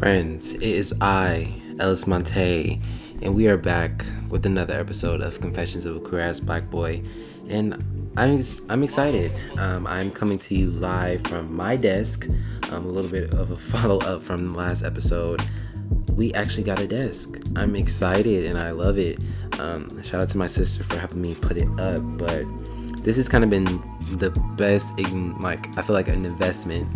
Friends, it is I, Ellis Monte, and we are back with another episode of Confessions of a Queer Black Boy. And I'm I'm excited. Um, I'm coming to you live from my desk. Um, a little bit of a follow up from the last episode. We actually got a desk. I'm excited and I love it. Um, shout out to my sister for helping me put it up. But this has kind of been the best like i feel like an investment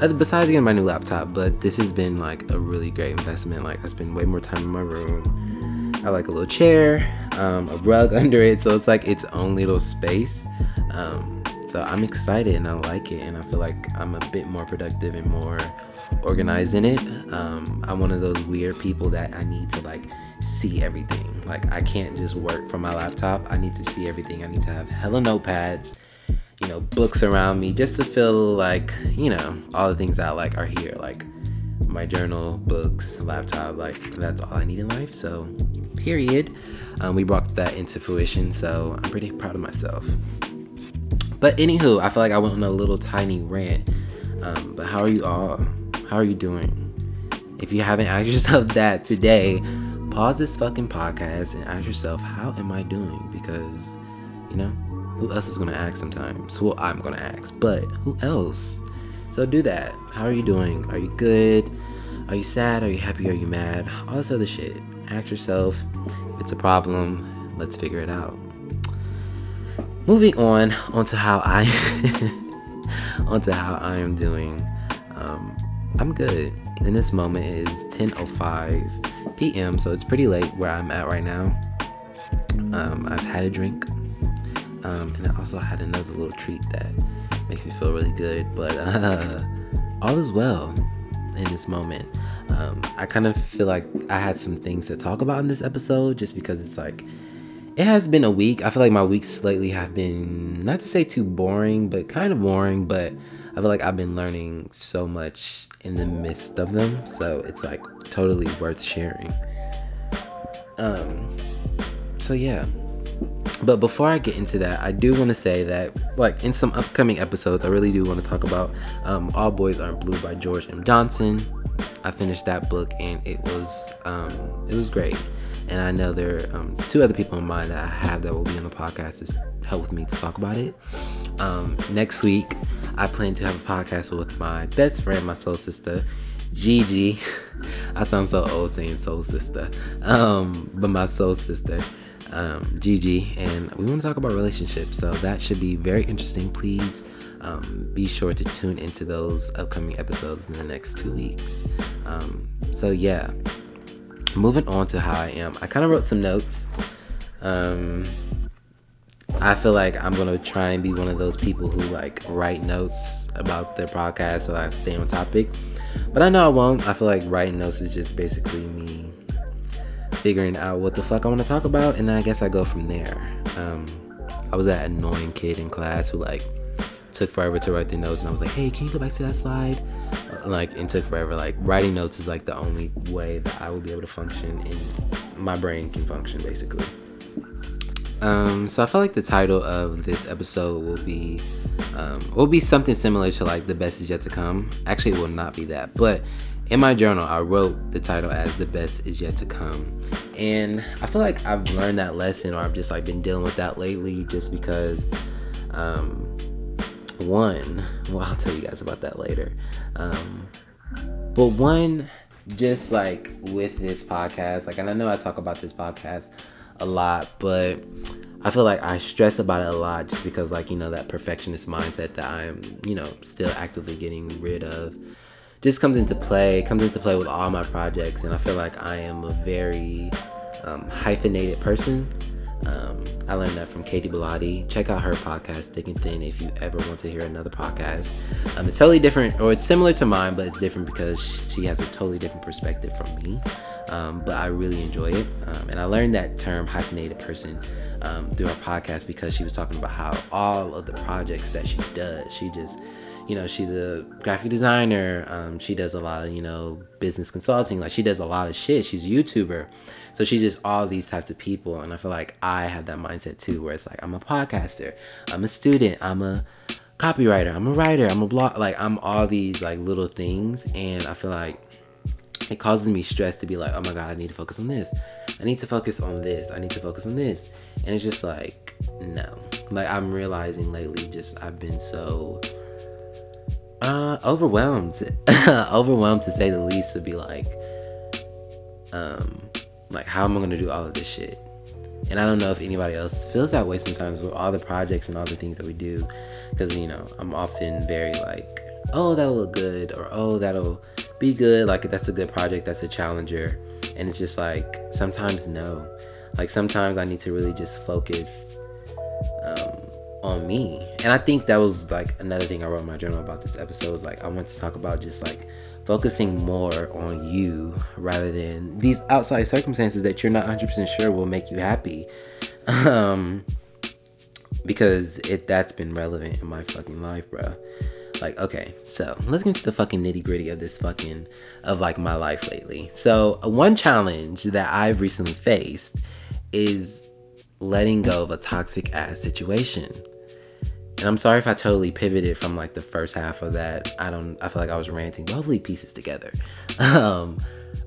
uh, besides getting my new laptop but this has been like a really great investment like i spend way more time in my room i like a little chair um, a rug under it so it's like its own little space um, so i'm excited and i like it and i feel like i'm a bit more productive and more organized in it um, i'm one of those weird people that i need to like see everything like i can't just work from my laptop i need to see everything i need to have hella notepads you know, books around me just to feel like, you know, all the things I like are here. Like my journal, books, laptop, like that's all I need in life. So, period. Um, we brought that into fruition. So I'm pretty proud of myself. But anywho, I feel like I went on a little tiny rant. Um, but how are you all? How are you doing? If you haven't asked yourself that today, pause this fucking podcast and ask yourself, how am I doing? Because, you know, who else is gonna ask sometimes? Who I'm gonna ask, but who else? So do that. How are you doing? Are you good? Are you sad? Are you happy? Are you mad? All this other shit. Ask yourself if it's a problem. Let's figure it out. Moving on onto how I onto how I am doing. Um, I'm good. In this moment is 10:05 p.m. So it's pretty late where I'm at right now. Um, I've had a drink. Um, and I also had another little treat that makes me feel really good. But uh, all is well in this moment. Um, I kind of feel like I had some things to talk about in this episode just because it's like, it has been a week. I feel like my weeks lately have been, not to say too boring, but kind of boring. But I feel like I've been learning so much in the midst of them. So it's like totally worth sharing. Um, so yeah. But before I get into that, I do want to say that, like, in some upcoming episodes, I really do want to talk about um, All Boys Aren't Blue by George M. Johnson. I finished that book and it was um, it was great. And I know there are um, two other people in mind that I have that will be on the podcast to help with me to talk about it. Um, next week, I plan to have a podcast with my best friend, my soul sister, Gigi. I sound so old saying soul sister, um, but my soul sister um, Gigi, and we want to talk about relationships. So that should be very interesting. Please um, be sure to tune into those upcoming episodes in the next two weeks. Um, so yeah, moving on to how I am. I kind of wrote some notes. Um, I feel like I'm gonna try and be one of those people who like write notes about their podcast so I stay on topic. But I know I won't. I feel like writing notes is just basically me figuring out what the fuck I want to talk about, and I guess I go from there. Um, I was that annoying kid in class who like took forever to write the notes, and I was like, "Hey, can you go back to that slide?" Uh, like, it took forever. Like, writing notes is like the only way that I will be able to function, and my brain can function basically. Um, so I feel like the title of this episode will be um, will be something similar to like the best is yet to come. Actually, it will not be that, but in my journal, I wrote the title as "The Best Is Yet to Come," and I feel like I've learned that lesson, or I've just like been dealing with that lately, just because. Um, one, well, I'll tell you guys about that later. Um, but one, just like with this podcast, like, and I know I talk about this podcast a lot, but I feel like I stress about it a lot just because, like, you know, that perfectionist mindset that I'm, you know, still actively getting rid of just comes into play, comes into play with all my projects, and I feel like I am a very um, hyphenated person. Um, I learned that from Katie Bellotti. Check out her podcast, Thick and Thin, if you ever want to hear another podcast. Um, it's totally different, or it's similar to mine, but it's different because she has a totally different perspective from me. Um, but I really enjoy it. Um, and I learned that term, hyphenated person, um, through her podcast because she was talking about how all of the projects that she does, she just you know, she's a graphic designer. Um, she does a lot of, you know, business consulting. Like she does a lot of shit. She's a YouTuber. So she's just all these types of people. And I feel like I have that mindset too, where it's like, I'm a podcaster, I'm a student, I'm a copywriter, I'm a writer, I'm a blog. Like I'm all these like little things. And I feel like it causes me stress to be like, oh my God, I need to focus on this. I need to focus on this. I need to focus on this. And it's just like, no. Like I'm realizing lately, just I've been so uh, overwhelmed, overwhelmed to say the least. To be like, um, like how am I gonna do all of this shit? And I don't know if anybody else feels that way sometimes with all the projects and all the things that we do, because you know I'm often very like, oh that'll look good, or oh that'll be good. Like that's a good project, that's a challenger, and it's just like sometimes no, like sometimes I need to really just focus. Um, on me. And I think that was like another thing I wrote in my journal about this episode was like I want to talk about just like focusing more on you rather than these outside circumstances that you're not 100% sure will make you happy. Um because it that's been relevant in my fucking life, bro. Like, okay, so let's get into the fucking nitty gritty of this fucking of like my life lately. So, one challenge that I've recently faced is letting go of a toxic ass situation. And I'm sorry if I totally pivoted from like the first half of that. I don't I feel like I was ranting, but hopefully pieces together. Um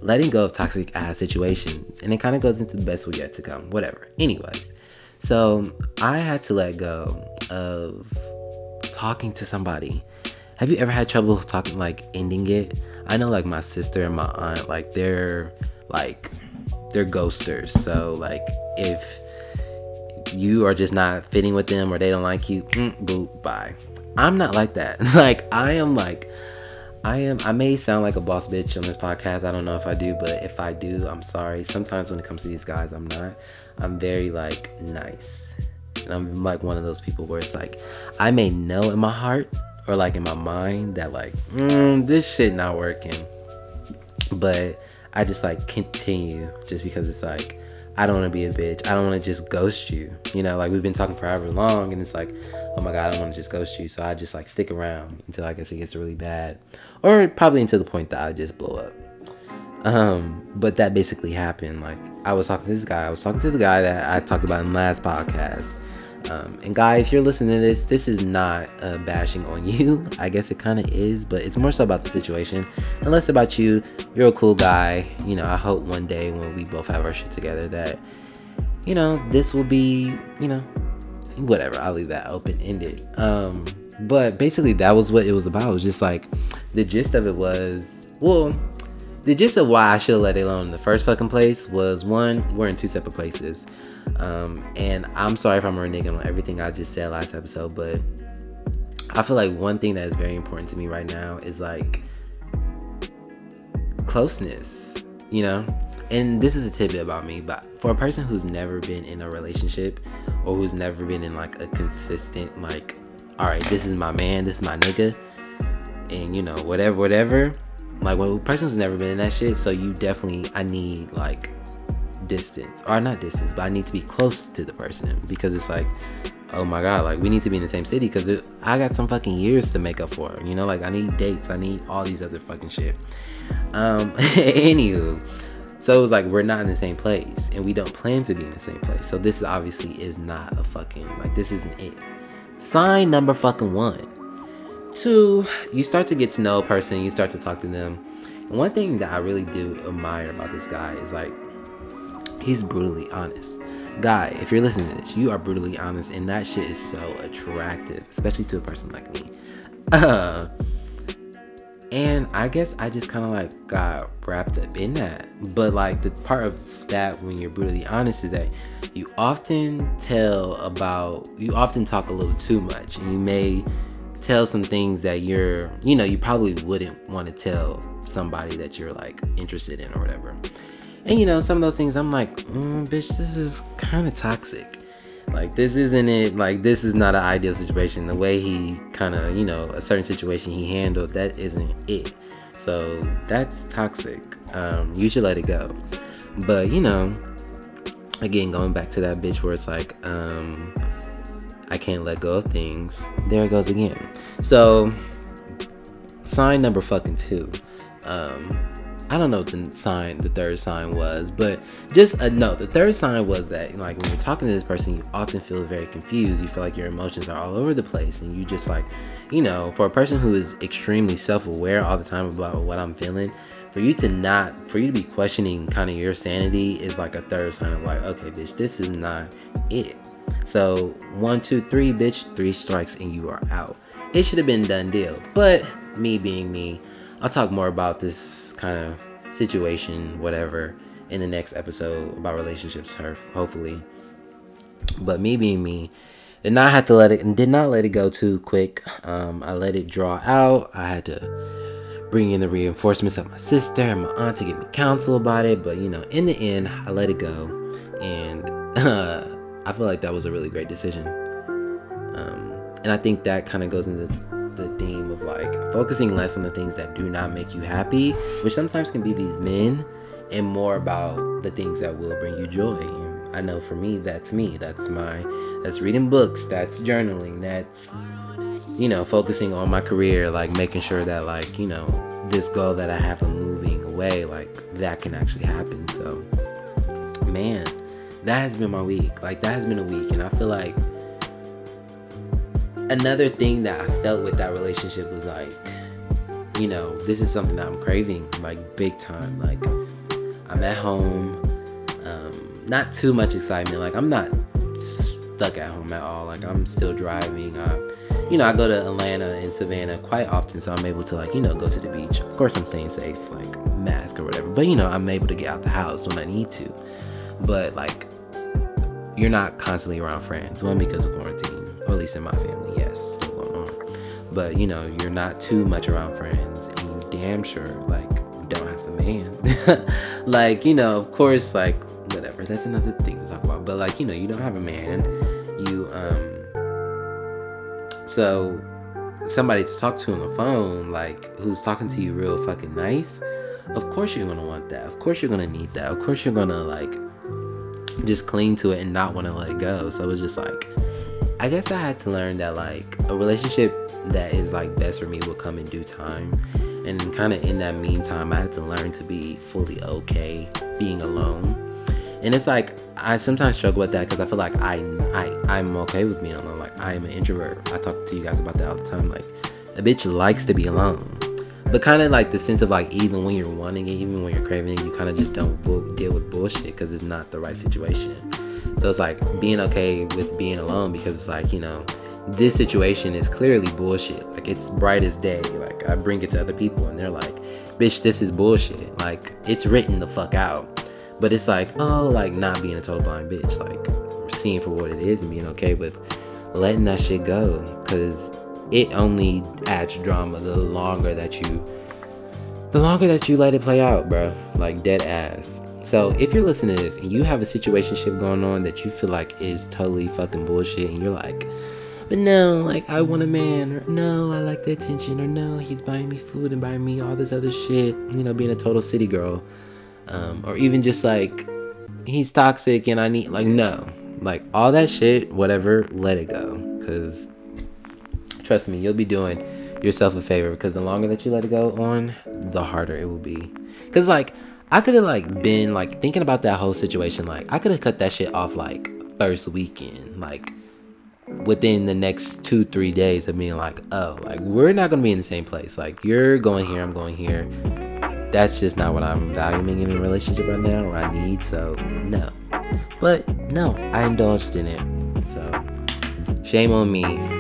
letting go of toxic ass situations. And it kind of goes into the best will yet to come. Whatever. Anyways. So I had to let go of talking to somebody. Have you ever had trouble talking like ending it? I know like my sister and my aunt, like they're like they're ghosters. So like if you are just not fitting with them or they don't like you, mm, boop, bye. I'm not like that. like I am like I am I may sound like a boss bitch on this podcast. I don't know if I do, but if I do, I'm sorry. Sometimes when it comes to these guys, I'm not. I'm very like nice. And I'm like one of those people where it's like I may know in my heart or like in my mind that like mm, this shit not working. But I just like continue just because it's like I don't want to be a bitch. I don't want to just ghost you. You know, like we've been talking forever long, and it's like, oh my god, I don't want to just ghost you. So I just like stick around until I guess it gets really bad, or probably until the point that I just blow up. Um, but that basically happened. Like I was talking to this guy. I was talking to the guy that I talked about in last podcast um, and guy, if you're listening to this, this is not uh, bashing on you. I guess it kind of is, but it's more so about the situation and less about you. You're a cool guy. You know, I hope one day when we both have our shit together that, you know, this will be, you know, whatever. I'll leave that open ended. Um, but basically, that was what it was about. It was just like the gist of it was, well, the gist of why I should have let it alone in the first fucking place was one, we're in two separate places. Um, and I'm sorry if I'm reneging on everything I just said last episode, but I feel like one thing that is very important to me right now is like closeness, you know? And this is a tidbit about me, but for a person who's never been in a relationship or who's never been in like a consistent, like, all right, this is my man, this is my nigga, and you know, whatever, whatever. Like, when a person who's never been in that shit, so you definitely, I need like distance. Or not distance but i need to be close to the person because it's like oh my god like we need to be in the same city because i got some fucking years to make up for you know? Like i need dates i need all these other fucking shit. Um anywho so it was like we're not in the same place and we don't plan to be in the same place. So this obviously is not a fucking like this isn't it. Sign number fucking one two you start to get to know a person you start to talk to them and one thing that i really do admire about this guy is like He's brutally honest. Guy, if you're listening to this, you are brutally honest, and that shit is so attractive, especially to a person like me. Uh, and I guess I just kind of like got wrapped up in that. But like the part of that when you're brutally honest is that you often tell about, you often talk a little too much, and you may tell some things that you're, you know, you probably wouldn't want to tell somebody that you're like interested in or whatever. And you know, some of those things I'm like, mm, bitch, this is kind of toxic. Like this isn't it. Like this is not an ideal situation. The way he kind of, you know, a certain situation he handled, that isn't it. So that's toxic. Um, you should let it go. But you know, again, going back to that bitch where it's like, um, I can't let go of things. There it goes again. So sign number fucking two. Um, I don't know what the sign, the third sign was, but just uh, no, the third sign was that like when you're talking to this person, you often feel very confused. You feel like your emotions are all over the place, and you just like, you know, for a person who is extremely self-aware all the time about what I'm feeling, for you to not, for you to be questioning kind of your sanity is like a third sign of like, okay, bitch, this is not it. So one, two, three, bitch, three strikes and you are out. It should have been done deal, but me being me, I'll talk more about this kind of situation, whatever, in the next episode about relationships, hopefully. But me being me, did not have to let it did not let it go too quick. Um, I let it draw out. I had to bring in the reinforcements of my sister and my aunt to give me counsel about it. But you know, in the end, I let it go, and uh, I feel like that was a really great decision. Um, and I think that kind of goes into the theme of like focusing less on the things that do not make you happy, which sometimes can be these men, and more about the things that will bring you joy. I know for me, that's me. That's my, that's reading books, that's journaling, that's, you know, focusing on my career, like making sure that, like, you know, this goal that I have of moving away, like, that can actually happen. So, man, that has been my week. Like, that has been a week. And I feel like, another thing that I felt with that relationship was like, you know, this is something that I'm craving, like big time. Like, I'm at home, um, not too much excitement. Like, I'm not stuck at home at all. Like, I'm still driving. I, you know, I go to Atlanta and Savannah quite often, so I'm able to like, you know, go to the beach. Of course, I'm staying safe, like mask or whatever. But you know, I'm able to get out the house when I need to. But like, you're not constantly around friends. One because of quarantine, or at least in my family, yes, going on. But you know, you're not too much around friends, and you damn sure like don't have a man. like you know, of course, like whatever. That's another thing to talk about. But like you know, you don't have a man. You um. So somebody to talk to on the phone, like who's talking to you real fucking nice. Of course you're gonna want that. Of course you're gonna need that. Of course you're gonna like just cling to it and not want to let it go. So it was just like, I guess I had to learn that like a relationship that is like best for me will come in due time. And kind of in that meantime, I had to learn to be fully okay being alone. And it's like I sometimes struggle with that because I feel like I I I'm okay with being alone. Like I am an introvert. I talk to you guys about that all the time. Like a bitch likes to be alone but kind of like the sense of like even when you're wanting it even when you're craving it you kind of just don't deal with bullshit because it's not the right situation. So it's like being okay with being alone because it's like you know this situation is clearly bullshit. Like it's bright as day. Like i bring it to other people and they're like bitch this is bullshit. Like it's written the fuck out. But it's like oh like not being a total blind bitch. Like seeing for what it is and being okay with letting that shit go because it only adds drama the longer that you the longer that you let it play out, bro. Like dead ass. So if you're listening to this and you have a situationship going on that you feel like is totally fucking bullshit and you're like, but no, like I want a man, or no, I like the attention, or no, he's buying me food and buying me all this other shit, you know, being a total city girl. Um, or even just like he's toxic and I need like no. Like all that shit, whatever, let it go. Cause trust me, you'll be doing yourself a favor because the longer that you let it go on, the harder it will be. Cause like I could have like been like thinking about that whole situation. Like I could have cut that shit off like first weekend, like within the next two three days of being like, oh, like we're not gonna be in the same place. Like you're going here, I'm going here. That's just not what I'm valuing in a relationship right now, or I need. So no, but no, I indulged in it. So shame on me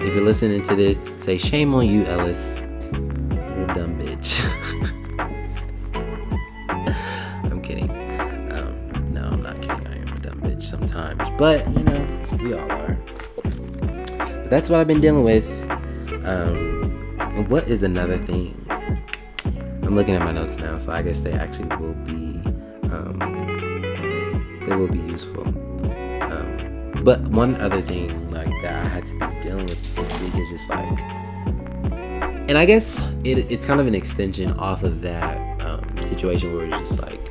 if you're listening to this, say shame on you, Ellis. You're a dumb bitch. I'm kidding. Um, no, I'm not kidding. I am a dumb bitch sometimes, but you know, we all are. But that's what I've been dealing with. Um, what is another thing? I'm looking at my notes now, so I guess they actually will be. Um, they will be useful. Um, but one other thing, like that I had to be dealing with this week is just like, and I guess it, it's kind of an extension off of that um, situation where it's just like,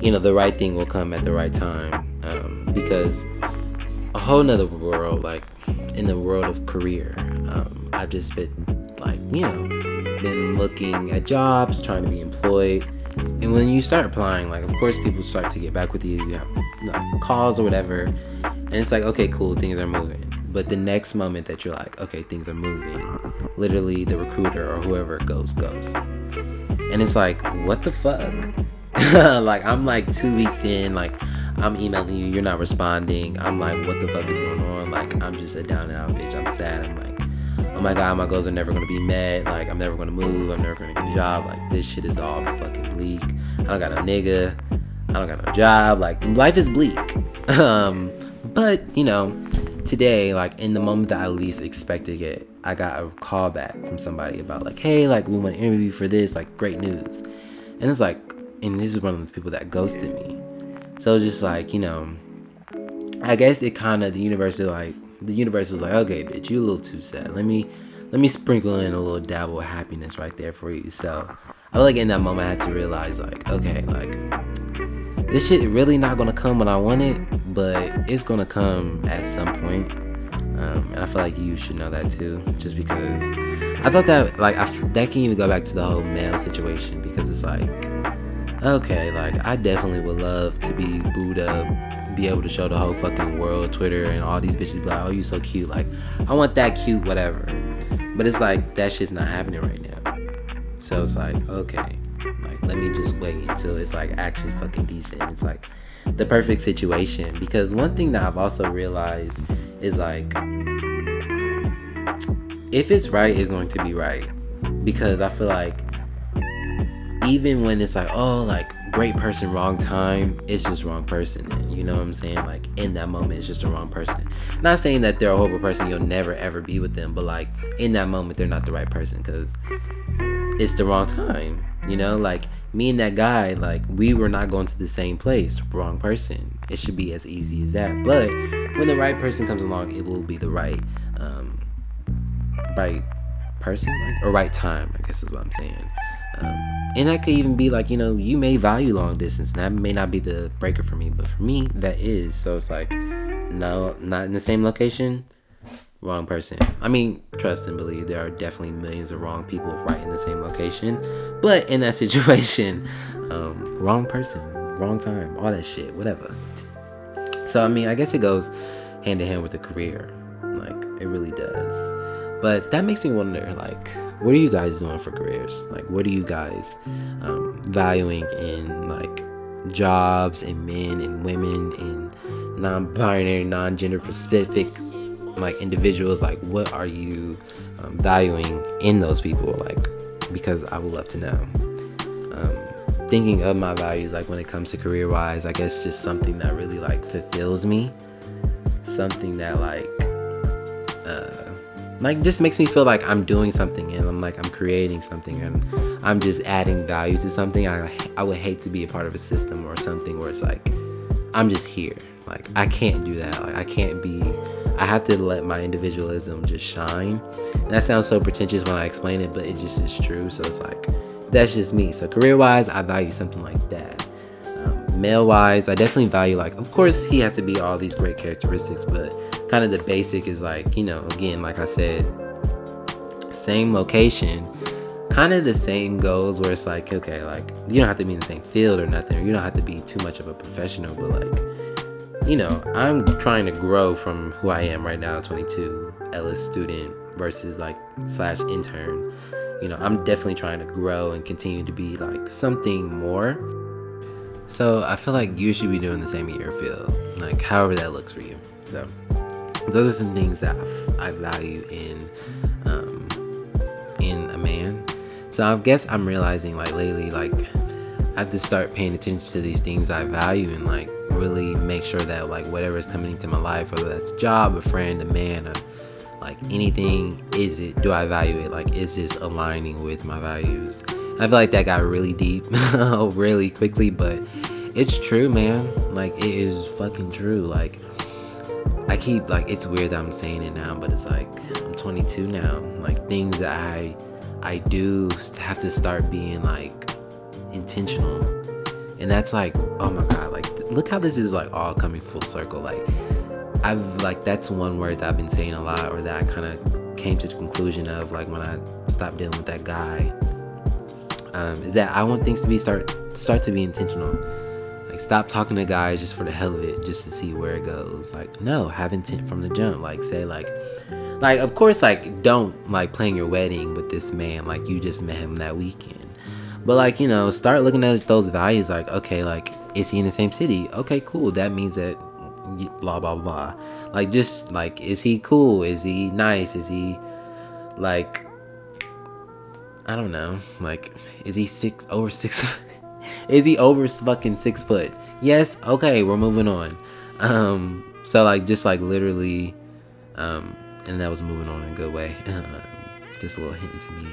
you know, the right thing will come at the right time um, because a whole nother world, like in the world of career, um, I've just been like, you know, been looking at jobs, trying to be employed. And when you start applying, like, of course, people start to get back with you. You have like, calls or whatever. And it's like, okay, cool, things are moving. But the next moment that you're like, okay, things are moving, literally the recruiter or whoever goes, goes. And it's like, what the fuck? like, I'm like two weeks in, like, I'm emailing you, you're not responding. I'm like, what the fuck is going on? Like, I'm just a down and out bitch. I'm sad. I'm like, oh my god, my goals are never gonna be met. Like, I'm never gonna move. I'm never gonna get a job. Like, this shit is all fucking bleak. I don't got no nigga. I don't got no job. Like, life is bleak. um, but you know, today, like in the moment that I least expected it, I got a call back from somebody about like, hey, like we want to interview for this, like great news. And it's like, and this is one of the people that ghosted me. So just like, you know, I guess it kind of the universe is like the universe was like, okay, bitch, you a little too sad. Let me let me sprinkle in a little dabble of happiness right there for you. So I feel like in that moment I had to realize like, okay, like this shit really not gonna come when I want it, but it's gonna come at some point. Um, and I feel like you should know that too, just because I thought that like I, that can even go back to the whole male situation because it's like, okay, like I definitely would love to be booed up, be able to show the whole fucking world, Twitter, and all these bitches be like, oh, you so cute, like I want that cute, whatever. But it's like that shit's not happening right now. So it's like, okay, like let me just wait until it's like actually fucking decent. It's like the perfect situation because one thing that I've also realized is like if it's right, it's going to be right. Because I feel like even when it's like, oh, like great person, wrong time, it's just wrong person. You know what I'm saying? Like in that moment, it's just the wrong person. Not saying that they're a horrible person, you'll never ever be with them, but like in that moment, they're not the right person because it's the wrong time. You know, like me and that guy, like we were not going to the same place. Wrong person. It should be as easy as that. But when the right person comes along, it will be the right, um, right person, like or right time. I guess is what I'm saying. Um, and that could even be like you know you may value long distance, and that may not be the breaker for me, but for me that is. So it's like, no, not in the same location wrong person. I mean, trust and believe there are definitely millions of wrong people right in the same location, but in that situation, um, wrong person, wrong time, all that shit, whatever. So I mean, I guess it goes hand in hand with the career, like it really does. But that makes me wonder, like, what are you guys doing for careers? Like, what are you guys um, valuing in like jobs and men and women and non-binary, non-gender specific like individuals like what are you um, valuing in those people? Like because i would love to know. Um, thinking of my values like when it comes to career wise i guess just something that really like fulfills me. Something that like uh, like just makes me feel like i'm doing something and i'm like i'm creating something and i'm just adding value to something. I i would hate to be a part of a system or something where it's like i'm just here. Like i can't do that. Like i can't be I have to let my individualism just shine. And that sounds so pretentious when I explain it, but it just is true. So it's like, that's just me. So career wise, I value something like that. Um, male wise, I definitely value, like, of course, he has to be all these great characteristics, but kind of the basic is like, you know, again, like I said, same location, kind of the same goals where it's like, okay, like, you don't have to be in the same field or nothing, or you don't have to be too much of a professional, but like, you know, I'm trying to grow from who I am right now, 22, Ellis student versus like slash intern. You know, I'm definitely trying to grow and continue to be like something more. So I feel like you should be doing the same in your field, like however that looks for you. So those are some things that I value in um, in a man. So I guess I'm realizing like lately, like I have to start paying attention to these things I value and like really make sure that like whatever is coming into my life, whether that's a job, a friend, a man, or like anything, is it do I value it? Like is this aligning with my values? And I feel like that got really deep really quickly, but it's true, man. Like it is fucking true. Like I keep like it's weird that I'm saying it now, but it's like I'm 22 now. Like things that I I do have to start being like intentional. And that's like, oh my god, like look how this is like all coming full circle. Like I've like that's one word that I've been saying a lot or that I kind of came to the conclusion of like when I stopped dealing with that guy um, is that I want things to be start start to be intentional. Like stop talking to guys just for the hell of it, just to see where it goes. Like no, have intent from the jump. Like say like like of course like don't like plan your wedding with this man like you just met him that weekend. But like, you know, start looking at those values like, okay, like is he in the same city? Okay, cool. That means that blah blah blah. Like just like is he cool? Is he nice? Is he like I don't know. Like is he six over six? is he over fucking six foot? Yes. Okay, we're moving on. Um. So like just like literally, um, and that was moving on in a good way. just a little hint to me.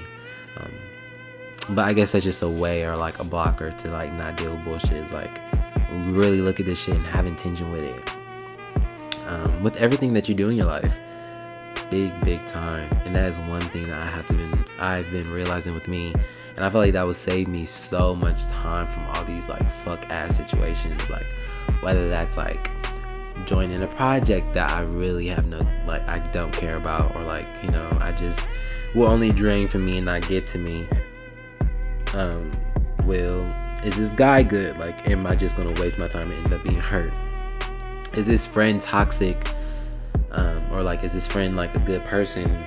Um, but I guess that's just a way or like a blocker to like not deal with bullshit. Like really look at this shit and have intention with it. Um, with everything that you do in your life big big time. And that is one thing that i have to been i've been realizing with me. And i feel like that would save me so much time from all these like fuck ass situations. Like whether that's like joining a project that i really have no like i don't care about or like you know i just will only drain from me and not get to me um will is this guy good? Like am i just gonna waste my time and end up being hurt? Is this friend toxic? Um, or like is this friend like a good person?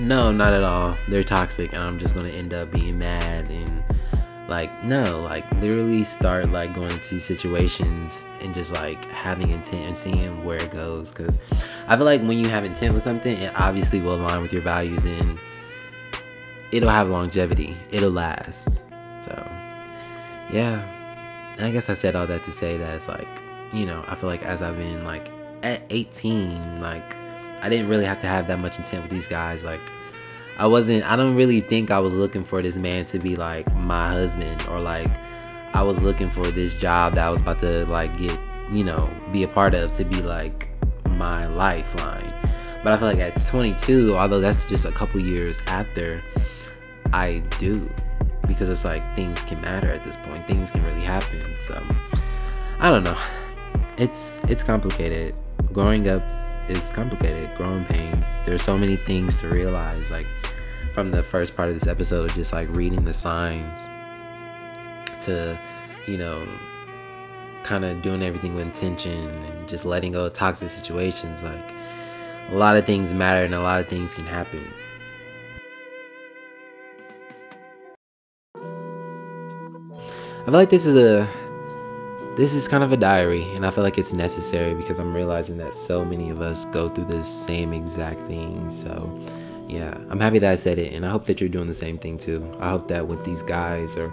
No not at all. They're toxic and i'm just gonna end up being mad and like no like literally start like going to situations and just like having intent and seeing where it goes. Because i feel like when you have intent with something it obviously will align with your values and it'll have longevity it'll last so yeah i guess i said all that to say that it's like you know, I feel like as I've been like at 18, like I didn't really have to have that much intent with these guys. Like I wasn't I don't really think I was looking for this man to be like my husband or like I was looking for this job that I was about to like get, you know, be a part of to be like my lifeline. But I feel like at 22, although that's just a couple years after, I do because it's like things can matter at this point. Things can really happen. So I don't know it's it's complicated. Growing up is complicated. Growing pains. There's so many things to realize. Like from the first part of this episode of just like reading the signs to, you know, kind of doing everything with intention and just letting go of toxic situations. Like a lot of things matter and a lot of things can happen. I feel like this is a this is kind of a diary, and I feel like it's necessary because I'm realizing that so many of us go through the same exact thing. So, yeah, I'm happy that I said it, and I hope that you're doing the same thing too. I hope that with these guys or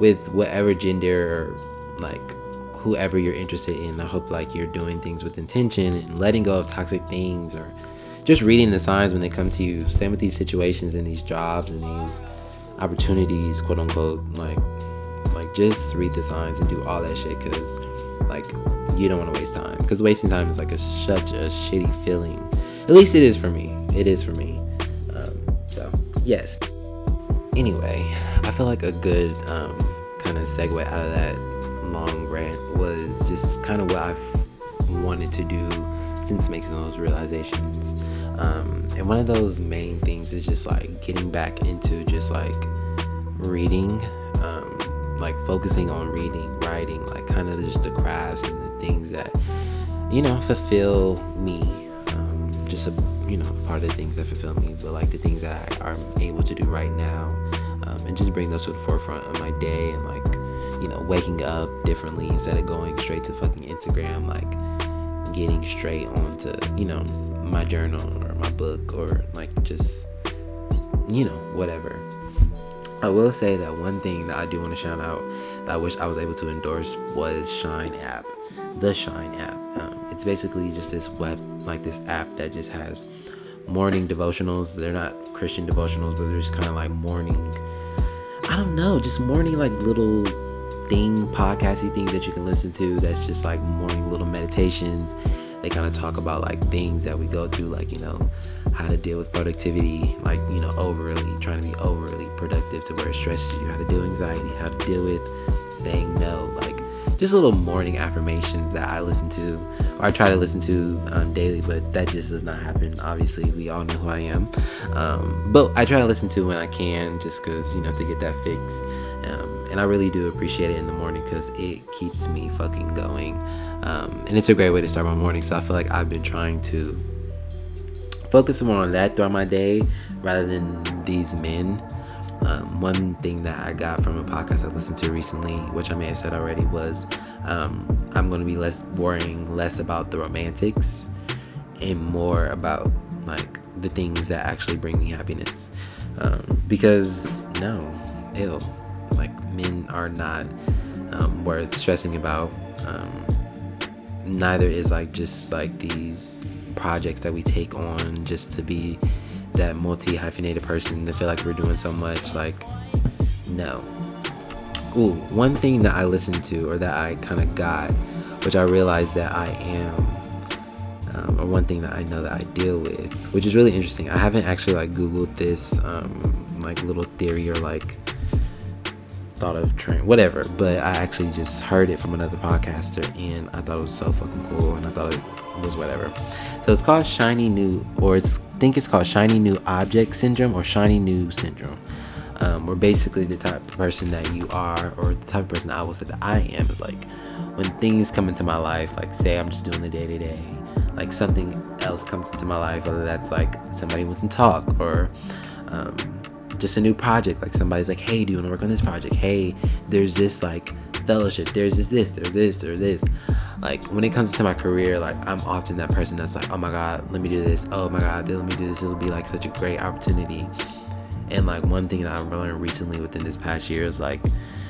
with whatever gender or like whoever you're interested in, I hope like you're doing things with intention and letting go of toxic things or just reading the signs when they come to you. Same with these situations and these jobs and these opportunities, quote unquote, like like just read the signs and do all that shit because like you don't want to waste time because wasting time is like a such a shitty feeling. At least it is for me. It is for me. Um, so yes. Anyway, I feel like a good um, kind of segue out of that long rant was just kind of what I've wanted to do since making those realizations. Um, and one of those main things is just like getting back into just like reading like focusing on reading, writing, like kind of just the crafts and the things that you know fulfill me. Um, just a you know part of the things that fulfill me, but like the things that I, am able to do right now, um, and just bring those to the forefront of my day and like you know waking up differently instead of going straight to fucking Instagram, like getting straight onto you know my journal or my book or like just you know whatever I will say that one thing that I do want to shout out that I wish I was able to endorse was Shine app, the Shine app. Um, it's basically just this web, like this app that just has morning devotionals. They're not Christian devotionals, but they're just kind of like morning. I don't know, just morning like little thing, podcasty things that you can listen to. That's just like morning little meditations. They kind of talk about like things that we go through, like you know how to deal with productivity, like, you know, overly trying to be overly productive to where it stresses you, how to deal with anxiety, how to deal with saying no, like just little morning affirmations that I listen to, or I try to listen to um, daily, but that just does not happen. Obviously, we all know who I am. Um, but I try to listen to when I can, just because, you know, to get that fix. Um, and I really do appreciate it in the morning because it keeps me fucking going. Um, and it's a great way to start my morning. So I feel like I've been trying to focus more on that throughout my day rather than these men. Um, one thing that I got from a podcast I listened to recently, which I may have said already, was um, I'm going to be less worrying less about the romantics and more about like the things that actually bring me happiness. Um, because no, ill, like men are not um, worth stressing about. Um, neither is like just like these projects that we take on just to be that multi hyphenated person to feel like we're doing so much. Like, no. Ooh, one thing that I listened to or that I kind of got, which I realized that I am, um, or one thing that I know that I deal with, which is really interesting. I haven't actually like Googled this, um, like little theory or like thought of train whatever but i actually just heard it from another podcaster and i thought it was so fucking cool and i thought it was whatever. So it's called shiny new or it's I think it's called shiny new object syndrome or shiny new syndrome. Um, where basically the type of person that you are or the type of person i will say that i am. Is like when things come into my life like say i'm just doing the day-to-day like something else comes into my life whether that's like somebody wants to talk or um, just a new project. Like somebody's like, hey, do you want to work on this project? Hey, there's this like fellowship. There's this, this, there's this, there's this. Like when it comes to my career, like I'm often that person that's like, oh my god, let me do this. Oh my god, let me do this. It'll be like such a great opportunity. And like one thing that I've learned recently within this past year is like,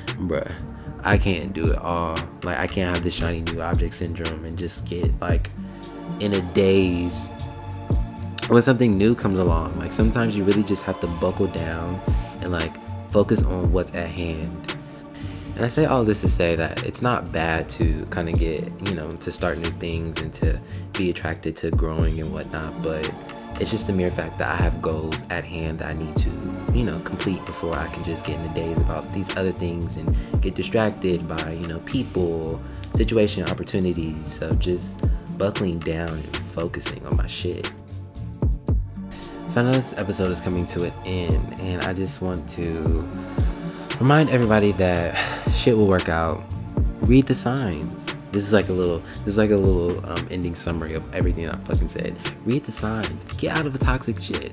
bruh, I can't do it all. Like I can't have this shiny new object syndrome and just get like in a daze when something new comes along. Like sometimes you really just have to buckle down and like focus on what's at hand. And I say all this to say that it's not bad to kind of get, you know, to start new things and to be attracted to growing and whatnot, but it's just a mere fact that I have goals at hand that I need to, you know, complete before I can just get in the days about these other things and get distracted by, you know, people, situation, opportunities. So just buckling down and focusing on my shit. So this episode is coming to an end, and I just want to remind everybody that shit will work out. Read the signs. This is like a little, this is like a little um, ending summary of everything I fucking said. Read the signs. Get out of the toxic shit.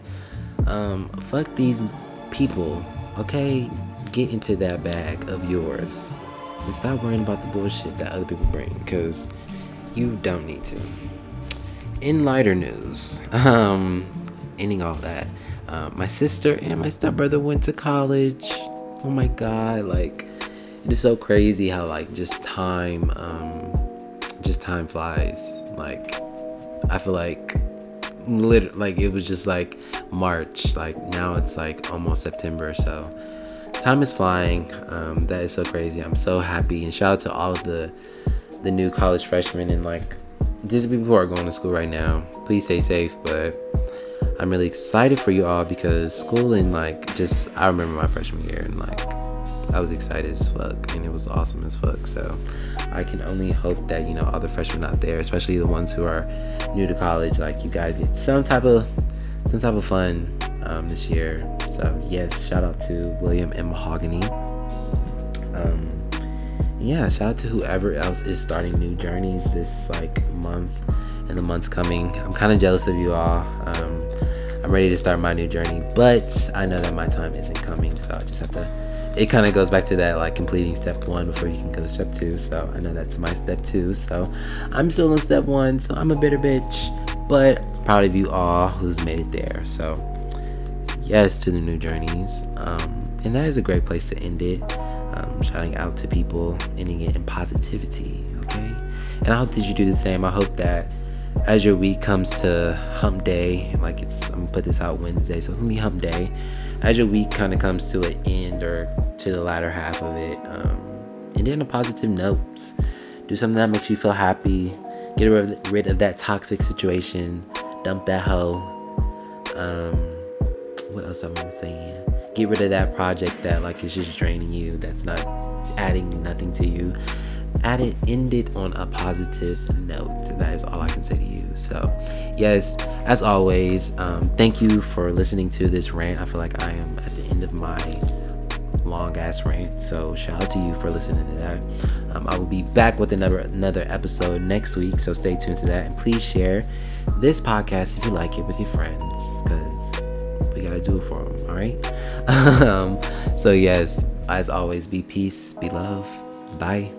Um, fuck these people. Okay, get into that bag of yours, and stop worrying about the bullshit that other people bring, because you don't need to. In lighter news, um ending all that. Um, my sister and my stepbrother went to college. Oh my god, like it is so crazy how like just time, um, just time flies. Like I feel like lit like it was just like March. Like now it's like almost September. So time is flying. Um, that is so crazy. I'm so happy and shout out to all of the the new college freshmen and like just people who are going to school right now. Please stay safe, but I'm really excited for you all because school and like just I remember my freshman year and like I was excited as fuck and it was awesome as fuck. So I can only hope that you know all the freshmen out there, especially the ones who are new to college, like you guys get some type of some type of fun um, this year. So yes, shout out to William and Mahogany. Um, yeah, shout out to whoever else is starting new journeys this like month and the months coming. I'm kind of jealous of you all. Um, I'm ready to start my new journey, but I know that my time isn't coming, so I just have to. It kind of goes back to that like completing step one before you can go to step two. So I know that's my step two. So I'm still on step one, so I'm a bitter bitch, but proud of you all who's made it there. So yes to the new journeys, um, and that is a great place to end it. Um, shouting out to people, ending it in positivity. Okay, and I hope that you do the same. I hope that as your week comes to hump day, like it's I'm gonna put this out Wednesday, so it's gonna be hump day. As your week kind of comes to an end or to the latter half of it, um, and then a positive note. Do something that makes you feel happy. Get rid of, that toxic situation. Dump that hoe. Um, what else am I saying? Get rid of that project that like is just draining you. That's not adding nothing to you add it, ended on a positive note. That is all I can say to you. So, yes, as always, um, thank you for listening to this rant. I feel like I am at the end of my long ass rant. So shout out to you for listening to that. Um, I will be back with another another episode next week. So stay tuned to that and please share this podcast if you like it with your friends because we gotta do it for them. All right. um, so yes, as always, be peace, be love. Bye.